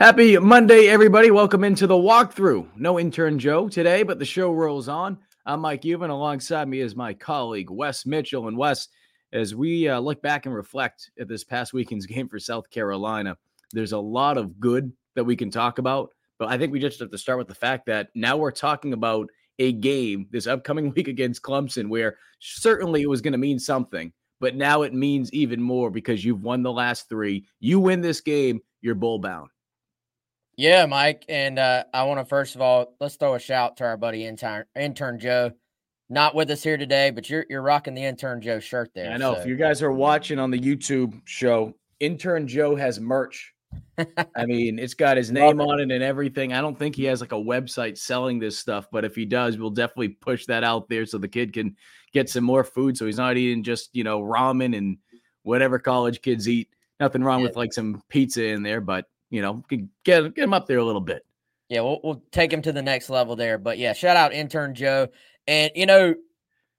Happy Monday, everybody. Welcome into the walkthrough. No intern Joe today, but the show rolls on. I'm Mike Uva. Alongside me is my colleague, Wes Mitchell. And Wes, as we uh, look back and reflect at this past weekend's game for South Carolina, there's a lot of good that we can talk about. But I think we just have to start with the fact that now we're talking about a game this upcoming week against Clemson where certainly it was going to mean something, but now it means even more because you've won the last three. You win this game, you're bowl bound. Yeah, Mike. And uh, I want to first of all, let's throw a shout to our buddy intern, intern Joe. Not with us here today, but you're you're rocking the intern Joe shirt there. I know. So. If you guys are watching on the YouTube show, intern Joe has merch. I mean, it's got his name on it and everything. I don't think he has like a website selling this stuff, but if he does, we'll definitely push that out there so the kid can get some more food. So he's not eating just you know ramen and whatever college kids eat. Nothing wrong yeah. with like some pizza in there, but you know, get get him up there a little bit. Yeah, we'll we'll take him to the next level there. But yeah, shout out intern Joe. And you know,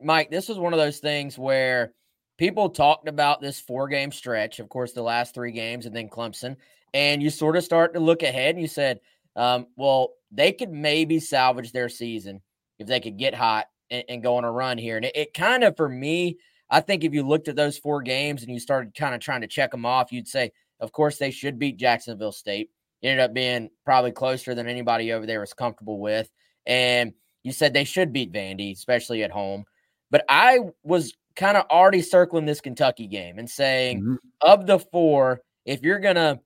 Mike, this was one of those things where people talked about this four game stretch, of course, the last three games and then Clemson. And you sort of start to look ahead and you said, um, well, they could maybe salvage their season if they could get hot and, and go on a run here. And it, it kind of, for me, I think if you looked at those four games and you started kind of trying to check them off, you'd say, of course, they should beat Jacksonville State. It ended up being probably closer than anybody over there was comfortable with. And you said they should beat Vandy, especially at home. But I was kind of already circling this Kentucky game and saying, mm-hmm. of the four, if you're going to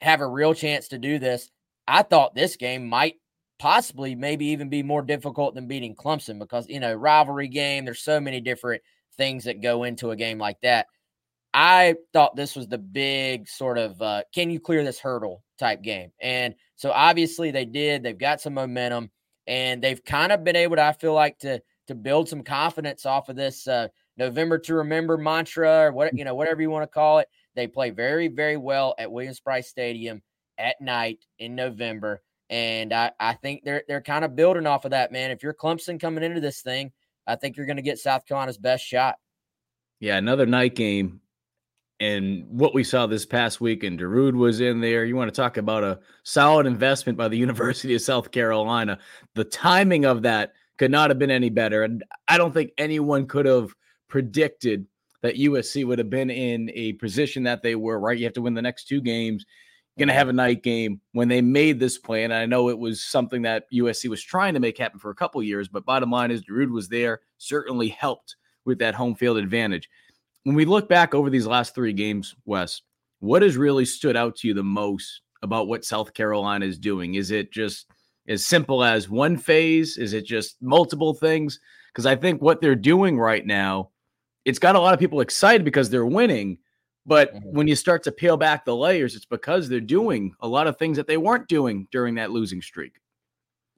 have a real chance to do this, I thought this game might possibly maybe even be more difficult than beating Clemson because, you know, rivalry game, there's so many different things that go into a game like that. I thought this was the big sort of uh, can you clear this hurdle type game. And so obviously they did. They've got some momentum and they've kind of been able to, I feel like, to to build some confidence off of this uh, November to remember mantra or what you know, whatever you want to call it. They play very, very well at Williams Brice Stadium at night in November. And I, I think they're they're kind of building off of that, man. If you're Clemson coming into this thing, I think you're going to get South Carolina's best shot. Yeah, another night game and what we saw this past week, and Darude was in there. You want to talk about a solid investment by the University of South Carolina. The timing of that could not have been any better. And I don't think anyone could have predicted that USC would have been in a position that they were, right? You have to win the next two games. Going to have a night game when they made this plan. I know it was something that USC was trying to make happen for a couple years, but bottom line is Darude was there, certainly helped with that home field advantage when we look back over these last three games, Wes, what has really stood out to you the most about what South Carolina is doing? Is it just as simple as one phase? Is it just multiple things? Because I think what they're doing right now, it's got a lot of people excited because they're winning. But mm-hmm. when you start to peel back the layers, it's because they're doing a lot of things that they weren't doing during that losing streak.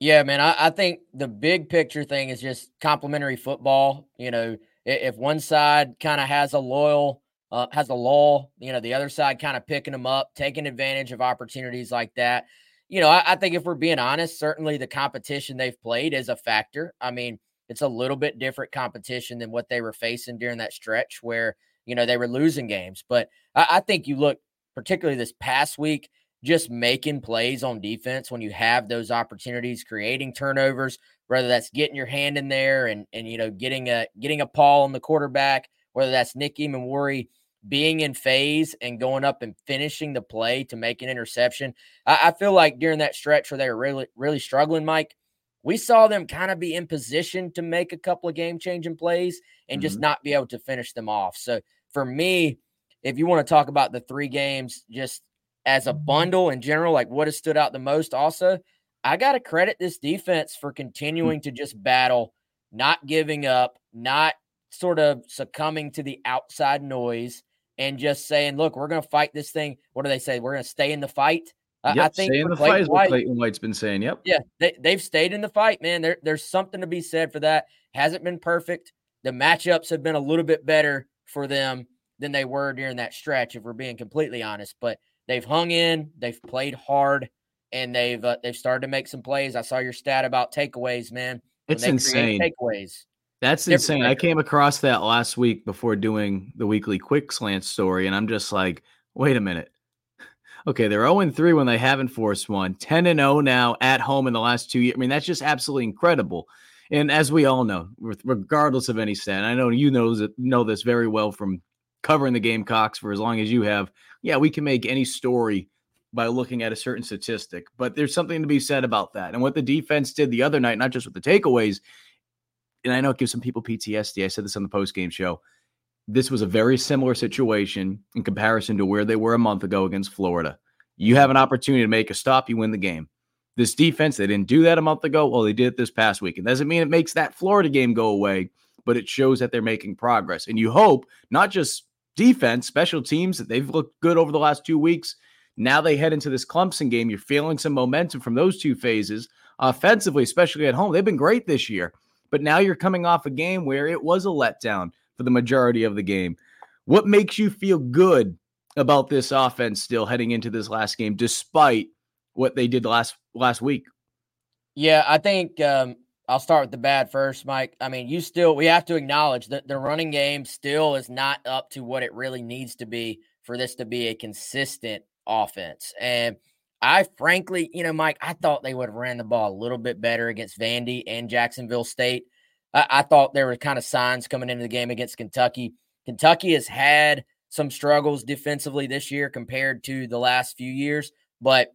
Yeah, man. I, I think the big picture thing is just complementary football. You know, if one side kind of has a loyal uh, has a lull, you know, the other side kind of picking them up, taking advantage of opportunities like that. You know, I, I, think if we're being honest, certainly the competition they've played is a factor. I mean, it's a little bit different competition than what they were facing during that stretch where, you know, they were losing games. But I, I think you look, particularly this past week, just making plays on defense when you have those opportunities, creating turnovers, whether that's getting your hand in there and and you know getting a getting a paw on the quarterback, whether that's Nicky Emmanwori being in phase and going up and finishing the play to make an interception. I, I feel like during that stretch where they were really really struggling, Mike, we saw them kind of be in position to make a couple of game changing plays and mm-hmm. just not be able to finish them off. So for me, if you want to talk about the three games just as a bundle in general, like what has stood out the most also, I got to credit this defense for hmm. continuing to just battle, not giving up, not sort of succumbing to the outside noise and just saying, look, we're going to fight this thing. What do they say? We're going to stay in the fight. Yep, I think stay in the Clayton fight is what Clayton White's been saying. Yep. Yeah, they, they've stayed in the fight, man. There, there's something to be said for that. Hasn't been perfect. The matchups have been a little bit better for them than they were during that stretch, if we're being completely honest. But they've hung in, they've played hard and they've uh, they've started to make some plays. I saw your stat about takeaways, man. It's insane. Takeaways. That's insane. I came across that last week before doing the weekly quick slant story, and I'm just like, wait a minute. Okay, they're 0 3 when they haven't forced one, 10 and 0 now at home in the last two years. I mean, that's just absolutely incredible. And as we all know, regardless of any stat, I know you know, know this very well from covering the Gamecocks for as long as you have. Yeah, we can make any story by looking at a certain statistic, but there's something to be said about that. And what the defense did the other night, not just with the takeaways, and I know it gives some people PTSD. I said this on the post game show. This was a very similar situation in comparison to where they were a month ago against Florida. You have an opportunity to make a stop, you win the game. This defense, they didn't do that a month ago. Well, they did it this past week. It doesn't mean it makes that Florida game go away, but it shows that they're making progress. And you hope not just defense, special teams that they've looked good over the last two weeks. Now they head into this Clemson game. You're feeling some momentum from those two phases offensively, especially at home. They've been great this year, but now you're coming off a game where it was a letdown for the majority of the game. What makes you feel good about this offense still heading into this last game, despite what they did last last week. Yeah, I think um, I'll start with the bad first, Mike. I mean, you still we have to acknowledge that the running game still is not up to what it really needs to be for this to be a consistent offense. And I frankly, you know, Mike, I thought they would have ran the ball a little bit better against Vandy and Jacksonville State. I, I thought there were kind of signs coming into the game against Kentucky. Kentucky has had some struggles defensively this year compared to the last few years, but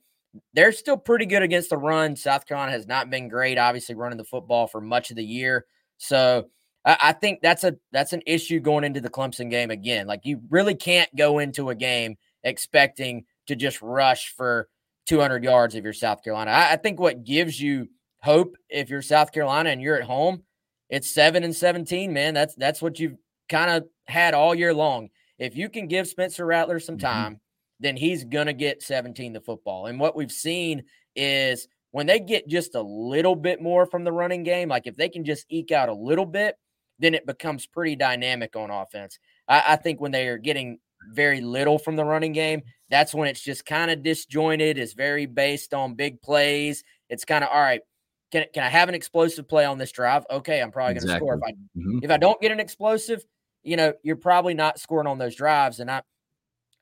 they're still pretty good against the run. South Carolina has not been great, obviously, running the football for much of the year. So I, I think that's a that's an issue going into the Clemson game again. Like you really can't go into a game expecting to just rush for 200 yards if you're South Carolina. I, I think what gives you hope if you're South Carolina and you're at home, it's seven and 17, man. That's that's what you've kind of had all year long. If you can give Spencer Rattler some mm-hmm. time, mm-hmm then he's going to get 17 the football. And what we've seen is when they get just a little bit more from the running game, like if they can just eke out a little bit, then it becomes pretty dynamic on offense. I, I think when they are getting very little from the running game, that's when it's just kind of disjointed. It's very based on big plays. It's kind of all right. Can, can I have an explosive play on this drive? Okay, I'm probably going to exactly. score. If I mm-hmm. if I don't get an explosive, you know, you're probably not scoring on those drives. And I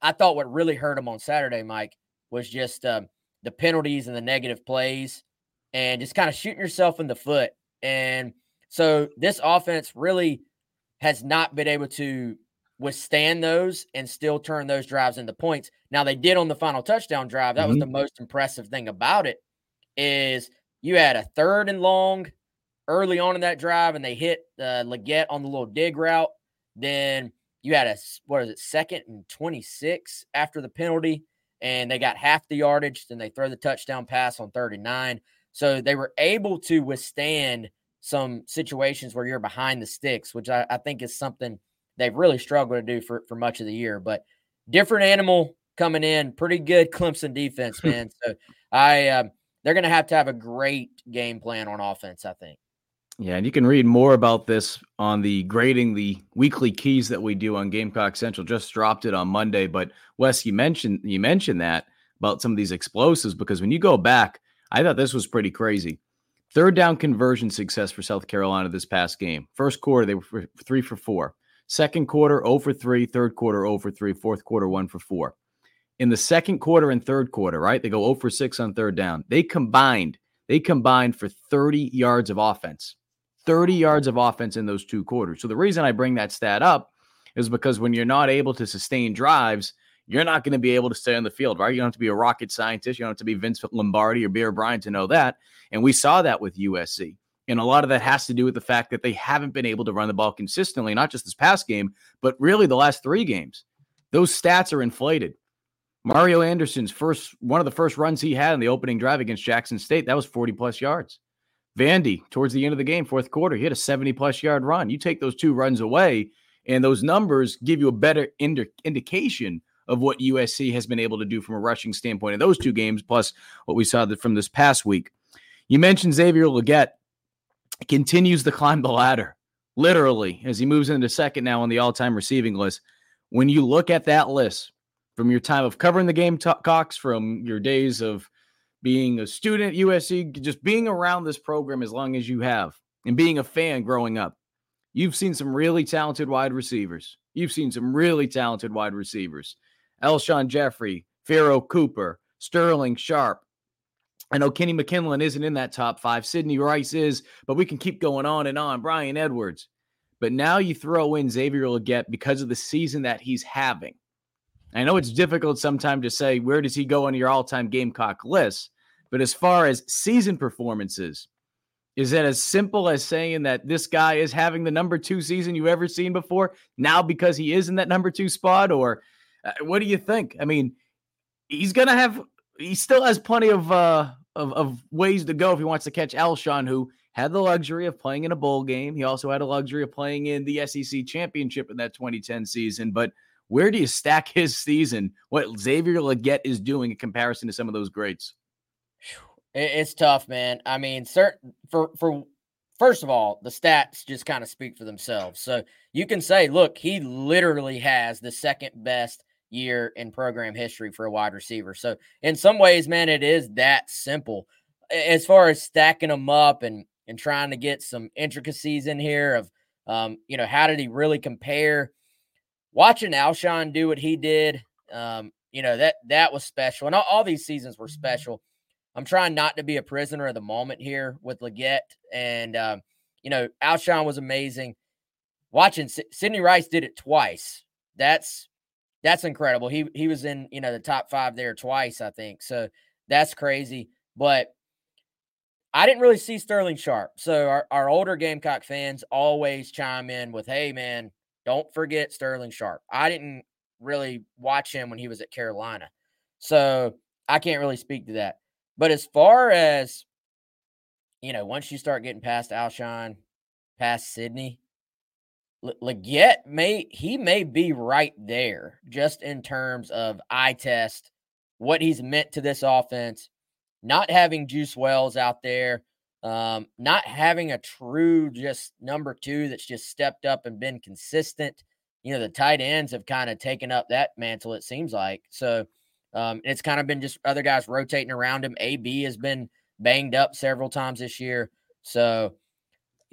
I thought what really hurt him on Saturday, Mike, was just um, the penalties and the negative plays and just kind of shooting yourself in the foot. And so this offense really has not been able to withstand those and still turn those drives into points. Now they did on the final touchdown drive. That mm-hmm. was the most impressive thing about it is you had a third and long early on in that drive and they hit uh, Legette on the little dig route. Then you had a what is it second and 26 after the penalty and they got half the yardage then they throw the touchdown pass on 39 so they were able to withstand some situations where you're behind the sticks which i, I think is something they've really struggled to do for, for much of the year but different animal coming in pretty good clemson defense man so i um, they're going to have to have a great game plan on offense i think yeah, and you can read more about this on the grading the weekly keys that we do on Gamecock Central. Just dropped it on Monday, but Wes, you mentioned you mentioned that about some of these explosives because when you go back, I thought this was pretty crazy. Third down conversion success for South Carolina this past game. First quarter, they were three for four. Second quarter, 0 for three. Third quarter, 0 for three. Fourth quarter, one for four. In the second quarter and third quarter, right? They go 0 for six on third down. They combined, they combined for 30 yards of offense. 30 yards of offense in those two quarters. So the reason I bring that stat up is because when you're not able to sustain drives, you're not going to be able to stay on the field, right? You don't have to be a rocket scientist. You don't have to be Vince Lombardi or Bear Bryant to know that. And we saw that with USC. And a lot of that has to do with the fact that they haven't been able to run the ball consistently, not just this past game, but really the last three games. Those stats are inflated. Mario Anderson's first one of the first runs he had in the opening drive against Jackson State, that was 40 plus yards. Vandy, towards the end of the game, fourth quarter, he had a 70 plus yard run. You take those two runs away, and those numbers give you a better indi- indication of what USC has been able to do from a rushing standpoint in those two games, plus what we saw from this past week. You mentioned Xavier Legette continues to climb the ladder, literally, as he moves into second now on the all time receiving list. When you look at that list from your time of covering the Gamecocks, from your days of being a student at USC, just being around this program as long as you have, and being a fan growing up, you've seen some really talented wide receivers. You've seen some really talented wide receivers. Alshon Jeffery, Pharoh Cooper, Sterling Sharpe. I know Kenny McKinley isn't in that top five. Sidney Rice is, but we can keep going on and on. Bryan Edwards. But now you throw in Xavier Legette because of the season that he's having. I know it's difficult sometimes to say where does he go on your all-time Gamecock list, but as far as season performances, is that as simple as saying that this guy is having the number two season you've ever seen before now because he is in that number two spot? Or uh, what do you think? I mean, he's going to have, he still has plenty of, uh, of, of ways to go if he wants to catch Alshon, who had the luxury of playing in a bowl game. He also had a luxury of playing in the SEC championship in that 2010 season. But where do you stack his season? What Xavier Legette is doing in comparison to some of those greats? It's tough, man. I mean, certain for for first of all, the stats just kind of speak for themselves. So you can say, look, he literally has the second best year in program history for a wide receiver. So in some ways, man, it is that simple. As far as stacking them up and and trying to get some intricacies in here of um, you know, how did he really compare? Watching Alshon do what he did, um, you know, that that was special. And all, all these seasons were mm-hmm. special. I'm trying not to be a prisoner of the moment here with Legette, And, um, you know, Alshon was amazing. Watching Sidney Rice did it twice. That's that's incredible. He he was in you know the top five there twice, I think. So that's crazy. But I didn't really see Sterling Sharpe. So our, our older Gamecock fans always chime in with, hey man, don't forget Sterling Sharpe." I didn't really watch him when he was at Carolina. So I can't really speak to that. But as far as, you know, once you start getting past Alshon, past Sidney, Legette may he may be right there just in terms of eye test, what he's meant to this offense, not having Juice Wells out there, um, not having a true just number two that's just stepped up and been consistent. You know, the tight ends have kind of taken up that mantle, it seems like. So um, it's kind of been just other guys rotating around him. AB has been banged up several times this year. So,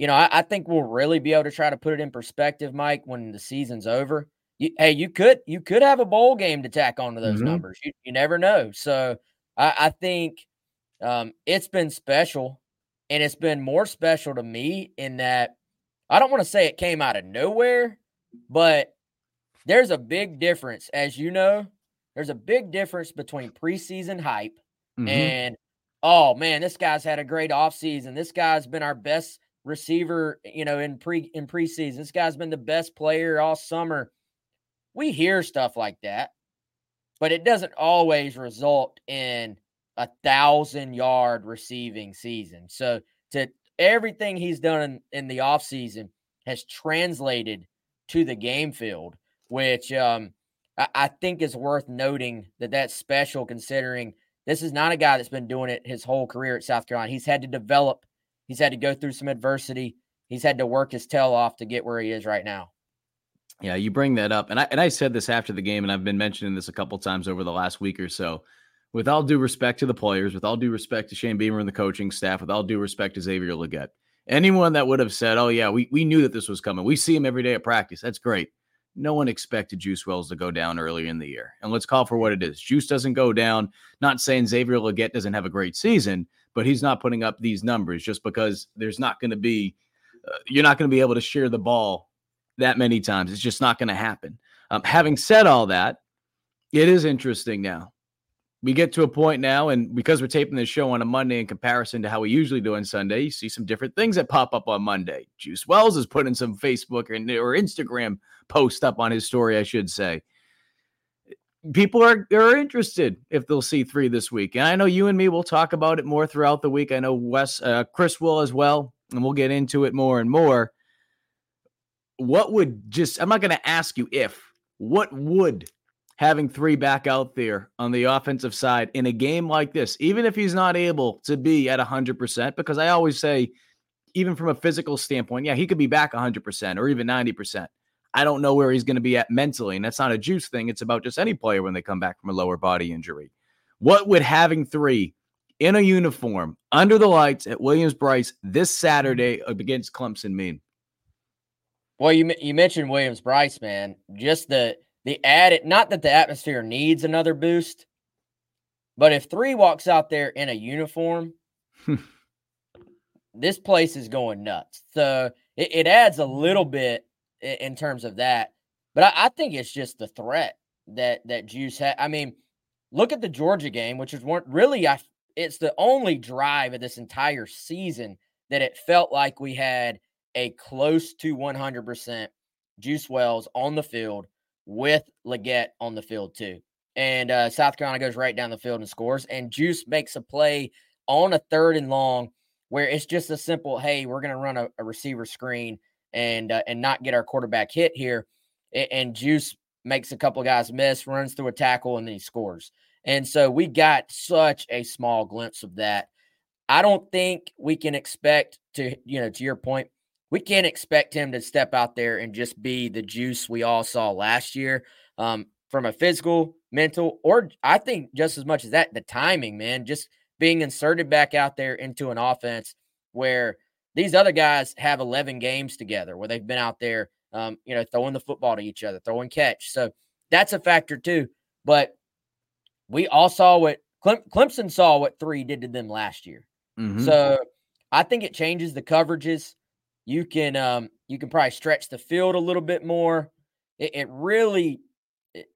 you know, I, I, think we'll really be able to try to put it in perspective, Mike, when the season's over. You, hey, you could you could have a bowl game to tack onto those mm-hmm. numbers. You, you never know. So I, I think um, it's been special, and it's been more special to me in that I don't want to say it came out of nowhere, but there's a big difference, as you know, there's a big difference between preseason hype mm-hmm. and oh man, this guy's had a great offseason. This guy's been our best receiver, you know, in pre in preseason. This guy's been the best player all summer. We hear stuff like that, but it doesn't always result in a thousand yard receiving season. So to everything he's done in, in the offseason has translated to the game field, which um I, think is worth noting that that's special considering this is not a guy that's been doing it his whole career at South Carolina. He's had to develop, he's had to go through some adversity, he's had to work his tail off to get where he is right now. Yeah, you bring that up, and I and I said this after the game, and I've been mentioning this a couple times over the last week or so. With all due respect to the players, with all due respect to Shane Beamer and the coaching staff, with all due respect to Xavier Legette, anyone that would have said, "Oh yeah, we we knew that this was coming. We see him every day at practice. That's great." no one expected Juice Wells to go down earlier in the year. And let's call for what it is. Juice doesn't go down. Not saying Xavier Legette doesn't have a great season, but he's not putting up these numbers just because there's not going to be, uh, you're not going to be able to share the ball that many times. It's just not going to happen. Um, having said all that, it is interesting now we get to a point now, and because we're taping this show on a Monday in comparison to how we usually do on Sunday, you see some different things that pop up on Monday. Juice Wells is putting some Facebook or, or Instagram post up on his story, I should say. People are, are interested if they'll see three this week. And I know you and me will talk about it more throughout the week. I know Wes, uh, Chris will as well, and we'll get into it more and more. What would just, I'm not going to ask you if, what would having three back out there on the offensive side in a game like this, even if he's not able to be at 100%, because I always say, even from a physical standpoint, yeah, he could be back 100% or even 90%. I don't know where he's going to be at mentally. And that's not a juice thing. It's about just any player when they come back from a lower body injury. What would having three in a uniform under the lights at Williams Brice this Saturday against Clemson mean? Well, you you mentioned Williams Brice, man. Just the the added not that the atmosphere needs another boost, But if three walks out there in a uniform, this place is going nuts. So it, it adds a little bit in, terms of that. But I, I, think it's just the threat that that Juice had. I mean, look at the Georgia game, which is one really I it's the only drive of this entire season that it felt like we had a close to 100% Juice Wells on the field with Legette on the field too. And uh, South Carolina goes right down the field and scores. And Juice makes a play on a third and long where it's just a simple, hey, we're going to run a, a, receiver screen and uh, and not get our quarterback hit here. And Juice makes a couple guys miss, runs through a tackle, and then he scores. And so we got such a small glimpse of that. I don't think we can expect to, you know, to your point, we can't expect him to step out there and just be the juice we all saw last year um, from a physical, mental, or I think just as much as that, the timing, man, just being inserted back out there into an offense where these other guys have 11 games together where they've been out there, um, you know, throwing the football to each other, throwing catch. So that's a factor too. But we all saw what Clem- Clemson saw what three did to them last year. Mm-hmm. So I think it changes the coverages you can um you can probably stretch the field a little bit more. It, it really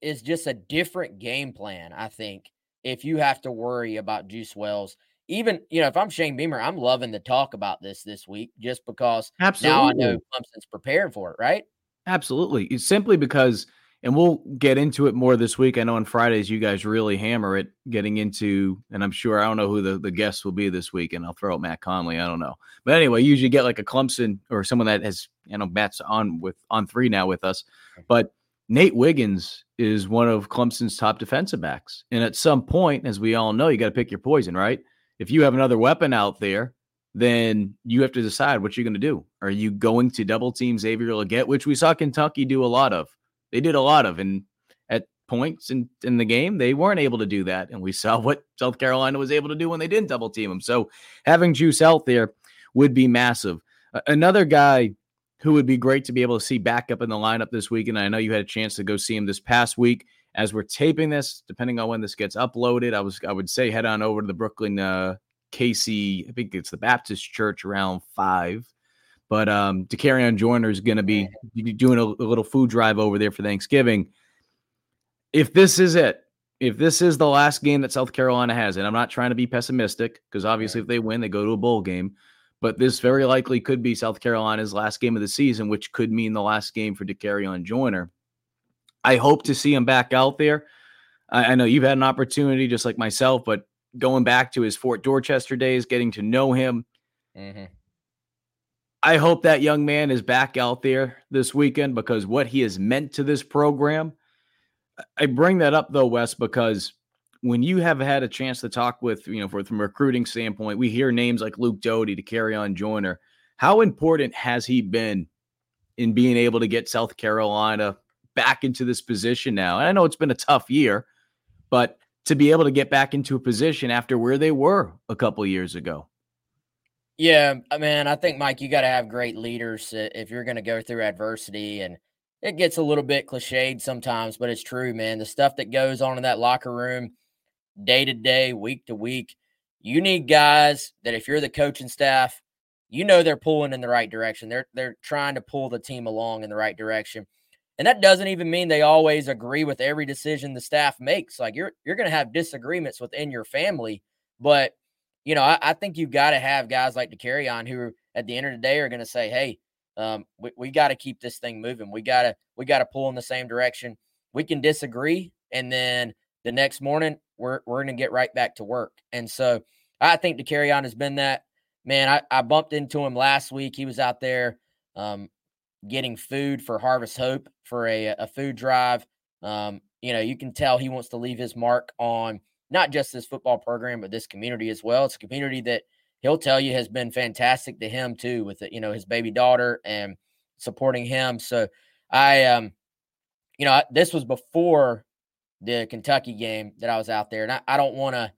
is just a different game plan, I think, if you have to worry about Juice Wells. Even you know, if I'm Shane Beamer, I'm loving the talk about this this week just because Absolutely. now I know Clemson's prepared for it, right? Absolutely, it's simply because and we'll get into it more this week. I know on Fridays you guys really hammer it, getting into, and I'm sure I don't know who the, the guests will be this week, and I'll throw out Matt Conley. I don't know, but anyway, you usually get like a Clemson or someone that has you know Matt's on with on three now with us, but Nate Wiggins is one of Clemson's top defensive backs, and at some point, as we all know, you got to pick your poison, right? If you have another weapon out there, then you have to decide what you're going to do. Are you going to double team Xavier Legette, which we saw Kentucky do a lot of? They did a lot of, and at points in, in the game, they weren't able to do that. And we saw what South Carolina was able to do when they didn't double team them. So having Juice out there would be massive. Another guy who would be great to be able to see back up in the lineup this week, and I know you had a chance to go see him this past week. As we're taping this, depending on when this gets uploaded, I was I would say head on over to the Brookland uh, Cayce. I think it's the Baptist Church around five but um, Dakereon Joyner is going to be doing a, a, little food drive over there for Thanksgiving. If this is it, if this is the last game that South Carolina has, and I'm not trying to be pessimistic because obviously if they win, they go to a bowl game. But this very likely could be South Carolina's last game of the season, which could mean the last game for Dakereon Joyner. I hope to see him back out there. I, I know you've had an opportunity, just like myself, but going back to his Fort Dorchester days, getting to know him. Mm-hmm. I hope that young man is back out there this weekend because what he has meant to this program. I bring that up though, Wes, because when you have had a chance to talk with, you know, from a recruiting standpoint, we hear names like Luke Doty Dakereon Joyner. How important has he been in being able to get South Carolina back into this position now? And I know it's been a tough year, but to be able to get back into a position after where they were a couple years ago. Yeah, man, I think Mike, you got to have great leaders if you're going to go through adversity, and it gets a little bit cliched sometimes, but it's true, man. The stuff that goes on in that locker room, day to day, week to week, you need guys that if you're the coaching staff, you know they're pulling in the right direction. They're they're trying to pull the team along in the right direction. And that doesn't even mean they always agree with every decision the staff makes. Like you're you're to have disagreements within your family, but you know, I, I think you've got to have guys like Dakereon who, at the end of the day, are to say, "Hey, um, we, we got to keep this thing moving. We got to we got to pull in the same direction. We can disagree, and then the next morning we're we're to get right back to work." And so, I think Dakereon has been that man. I, I bumped into him last week. He was out there um, getting food for Harvest Hope for a a food drive. Um, you know, you can tell he wants to leave his mark on not just this football program, but this community as well. It's a community that he'll tell you has been fantastic to him too, with you know his baby daughter and supporting him. So I, um, you know, this was before the Kentucky game that I was out there, and I, I don't want to,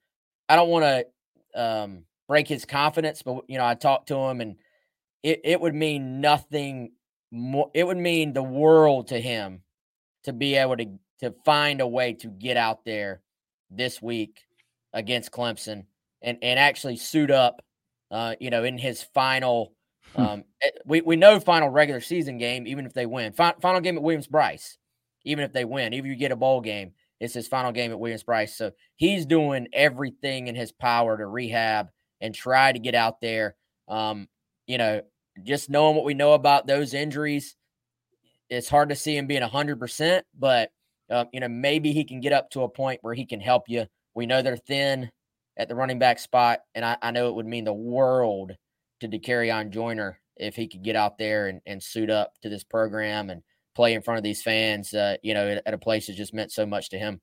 I don't want to um, break his confidence, but you know, I talked to him, and it it would mean nothing more. It would mean the world to him to be able to to find a way to get out there this week against Clemson and and actually suit up, uh, you know, in his final. Hmm. Um, eh, we we know final regular season game, even if they win. final game at Williams Brice, even if they win, even if you get a bowl game, it's his final game at Williams Brice. So he's doing everything in his power to rehab and try to get out there. Um, you know, just knowing what we know about those injuries, it's hard to see him being 100%, but, uh, you know, maybe he can get up to a point where he can help you. We know they're thin at the running back spot, and I, I know it would mean the world to Dakereon Joyner if he could get out there and, and suit up to this program and play in front of these fans, uh, you know, at, a place that just meant so much to him.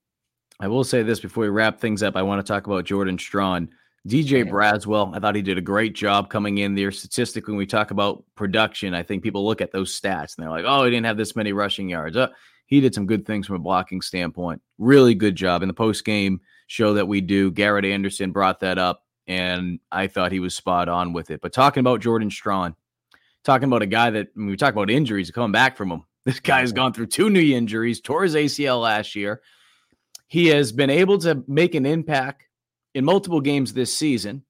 I will say this before we wrap things up. I want to talk about Jordan Strachan. Djay Braswell, I thought he did a great job coming in there. Statistically, when we talk about production, I think people look at those stats and they're like, oh, he didn't have this many rushing yards. Uh, he did some good things from a blocking standpoint. Really good job. In the post game show that we do, Garrett Anderson brought that up, and I thought he was spot on with it. But talking about Jordan Strachan, talking about a guy that when we talk about injuries, coming back from him, this guy has gone through two knee injuries, tore his ACL last year. He has been able to make an impact in multiple games this season.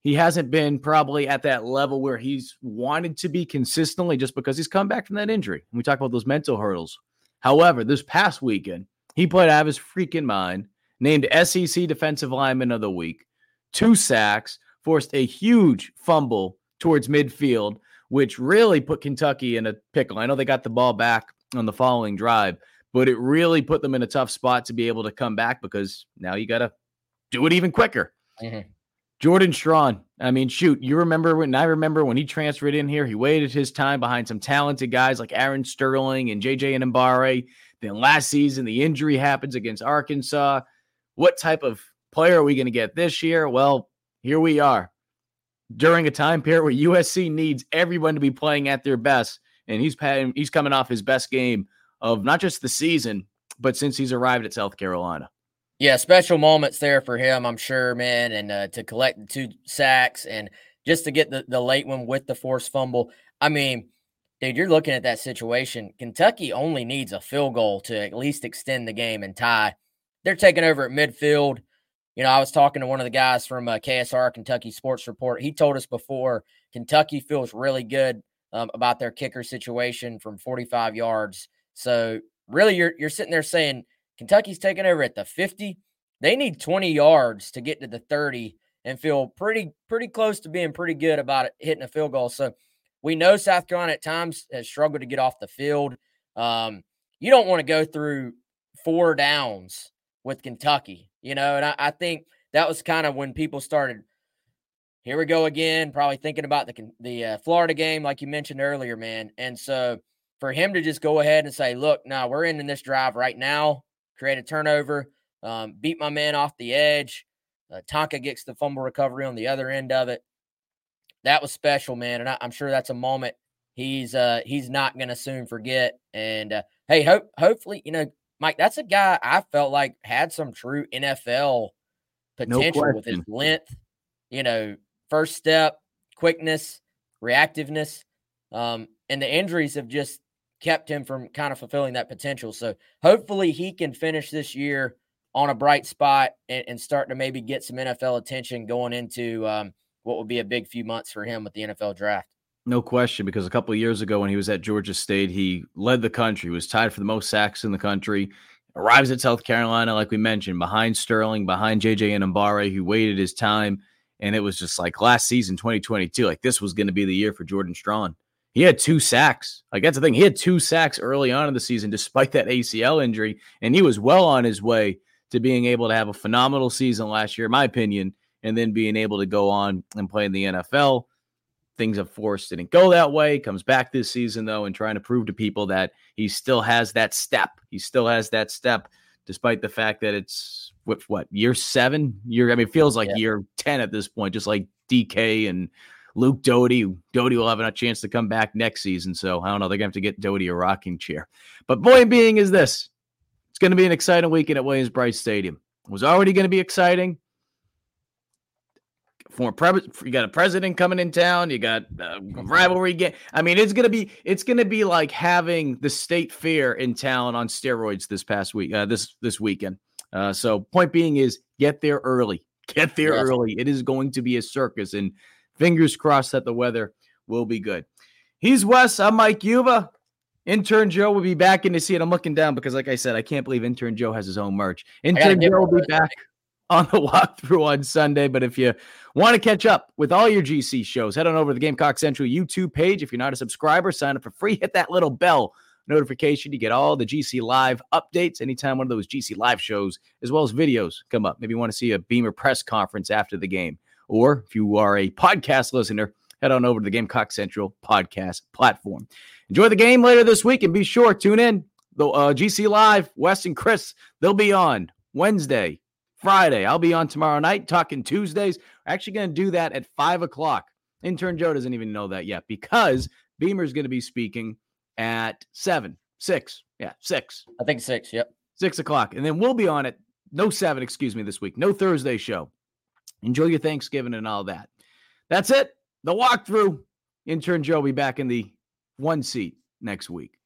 He hasn't been probably at that level where he's wanted to be consistently just because he's come back from that injury. And we talk about those mental hurdles. However, this past weekend, he played out of his freaking mind, named SEC Defensive Lineman of the Week, two sacks, forced a huge fumble towards midfield, which really put Kentucky in a pickle. I know they got the ball back on the following drive, but it really put them in a tough spot to be able to come back because now you got to do it even quicker. Mm-hmm. Jordan Strachan. I mean, shoot, you remember when I remember when he transferred in here, he waited his time behind some talented guys like Aaron Sterling and JJ and Enagbare. Then last season, the injury happens against Arkansas. What type of player are we going to get this year? Well, here we are during a time period where USC needs everyone to be playing at their best. And he's he's coming off his best game of not just the season, but since he's arrived at South Carolina. Yeah, special moments there for him, I'm sure, man. And uh, to collect the two sacks and just to get the, the late one with the forced fumble. I mean, dude, you're looking at that situation. Kentucky only needs a field goal to at least extend the game and tie. They're taking over at midfield. You know, I was talking to one of the guys from uh, KSR, Kentucky Sports Report. He told us before Kentucky feels really good um, about their kicker situation from 45 yards. So, really, you're you're sitting there saying Kentucky's taking over at the 50. They need 20 yards to get to the 30 and feel pretty pretty close to being pretty good about it, hitting a field goal. So we know South Carolina at times has struggled to get off the field. Um, you don't want to go through four downs with Kentucky, you know, and I, I think that was kind of when people started. Here we go again, probably thinking about the the uh, Florida game, like you mentioned earlier, man. And so for him to just go ahead and say, "Look, now we're ending this drive right now create a turnover, um, beat my man off the edge. Uh, Tonka gets the fumble recovery on the other end of it. That was special, man, and I, am sure that's a moment he's uh, he's not going to soon forget. And uh, hey, hope hopefully, you know, Mike, that's a guy I felt like had some true NFL potential no with his length, you know, first step, quickness, reactiveness. Um, and the injuries have just kept him from kind of fulfilling that potential. So hopefully he can finish this year on a bright spot and, and start to maybe get some NFL attention going into um, what will be a big few months for him with the NFL draft. No question, because a couple years ago when he was at Georgia State, he led the country, was tied for the most sacks in the country. Arrives at South Carolina, like we mentioned, behind Sterling, behind JJ Enagbare, who waited his time. And it was just like last season, 2022, like this was going to be the year for Jordan Strachan. He had two sacks. Like that's the thing. He had two sacks early on in the season, despite that ACL injury, and he was well on his way to being able to have a phenomenal season last year, in my opinion, and then being able to go on and play in the NFL. Things of force didn't go that way. Comes back this season though, and trying to prove to people that he still has that step. He still has that step, despite the fact that it's what what year seven, year. I mean, it feels like yeah. year ten at this point, just like DK and Luke Doty. Doty will have a chance to come back next season. So I don't know. They're going to have to get Doty a rocking chair. But point being is this it's going to be an exciting weekend at Williams Brice Stadium. It was already going to be exciting. Former pre- you got a president coming in town. You got a rivalry game. I mean, it's gonna be it's gonna be like having the state fair in town on steroids this past week. Uh, this this weekend. Uh, so, point being is get there early. Get there Yes. early. It is going to be a circus, and fingers crossed that the weather will be good. He's Wes. I'm Mike Uva. Intern Joe will be back in to see it. I'm looking down because, like I said, I can't believe Intern Joe has his own merch. Intern Joe will be back on the walkthrough on Sunday. But if you want to catch up with all your GC shows, head on over to the Gamecock Central YouTube page. If you're not a subscriber, sign up for free. Hit that little bell notification to get all the GC Live updates anytime one of those GC Live shows, as well as videos, come up. Maybe you want to see a Beamer press conference after the game. Or if you are a podcast listener, head on over to the Gamecock Central podcast platform. Enjoy the game later this week and be sure tune in. The uh, GC Live, Wes and Chris, they'll be on Wednesday, Friday. I'll be on tomorrow night talking Tuesdays. We're actually going to do that at five o'clock. Intern Joe doesn't even know that yet because Beamer's going to be speaking at seven, six, yeah, six, I think six. Yep. six o'clock, and then we'll be on it. No seven, excuse me, this week. No Thursday show. Enjoy your Thanksgiving and all that. That's it. The walkthrough. Intern Joe will be back in the one seat next week.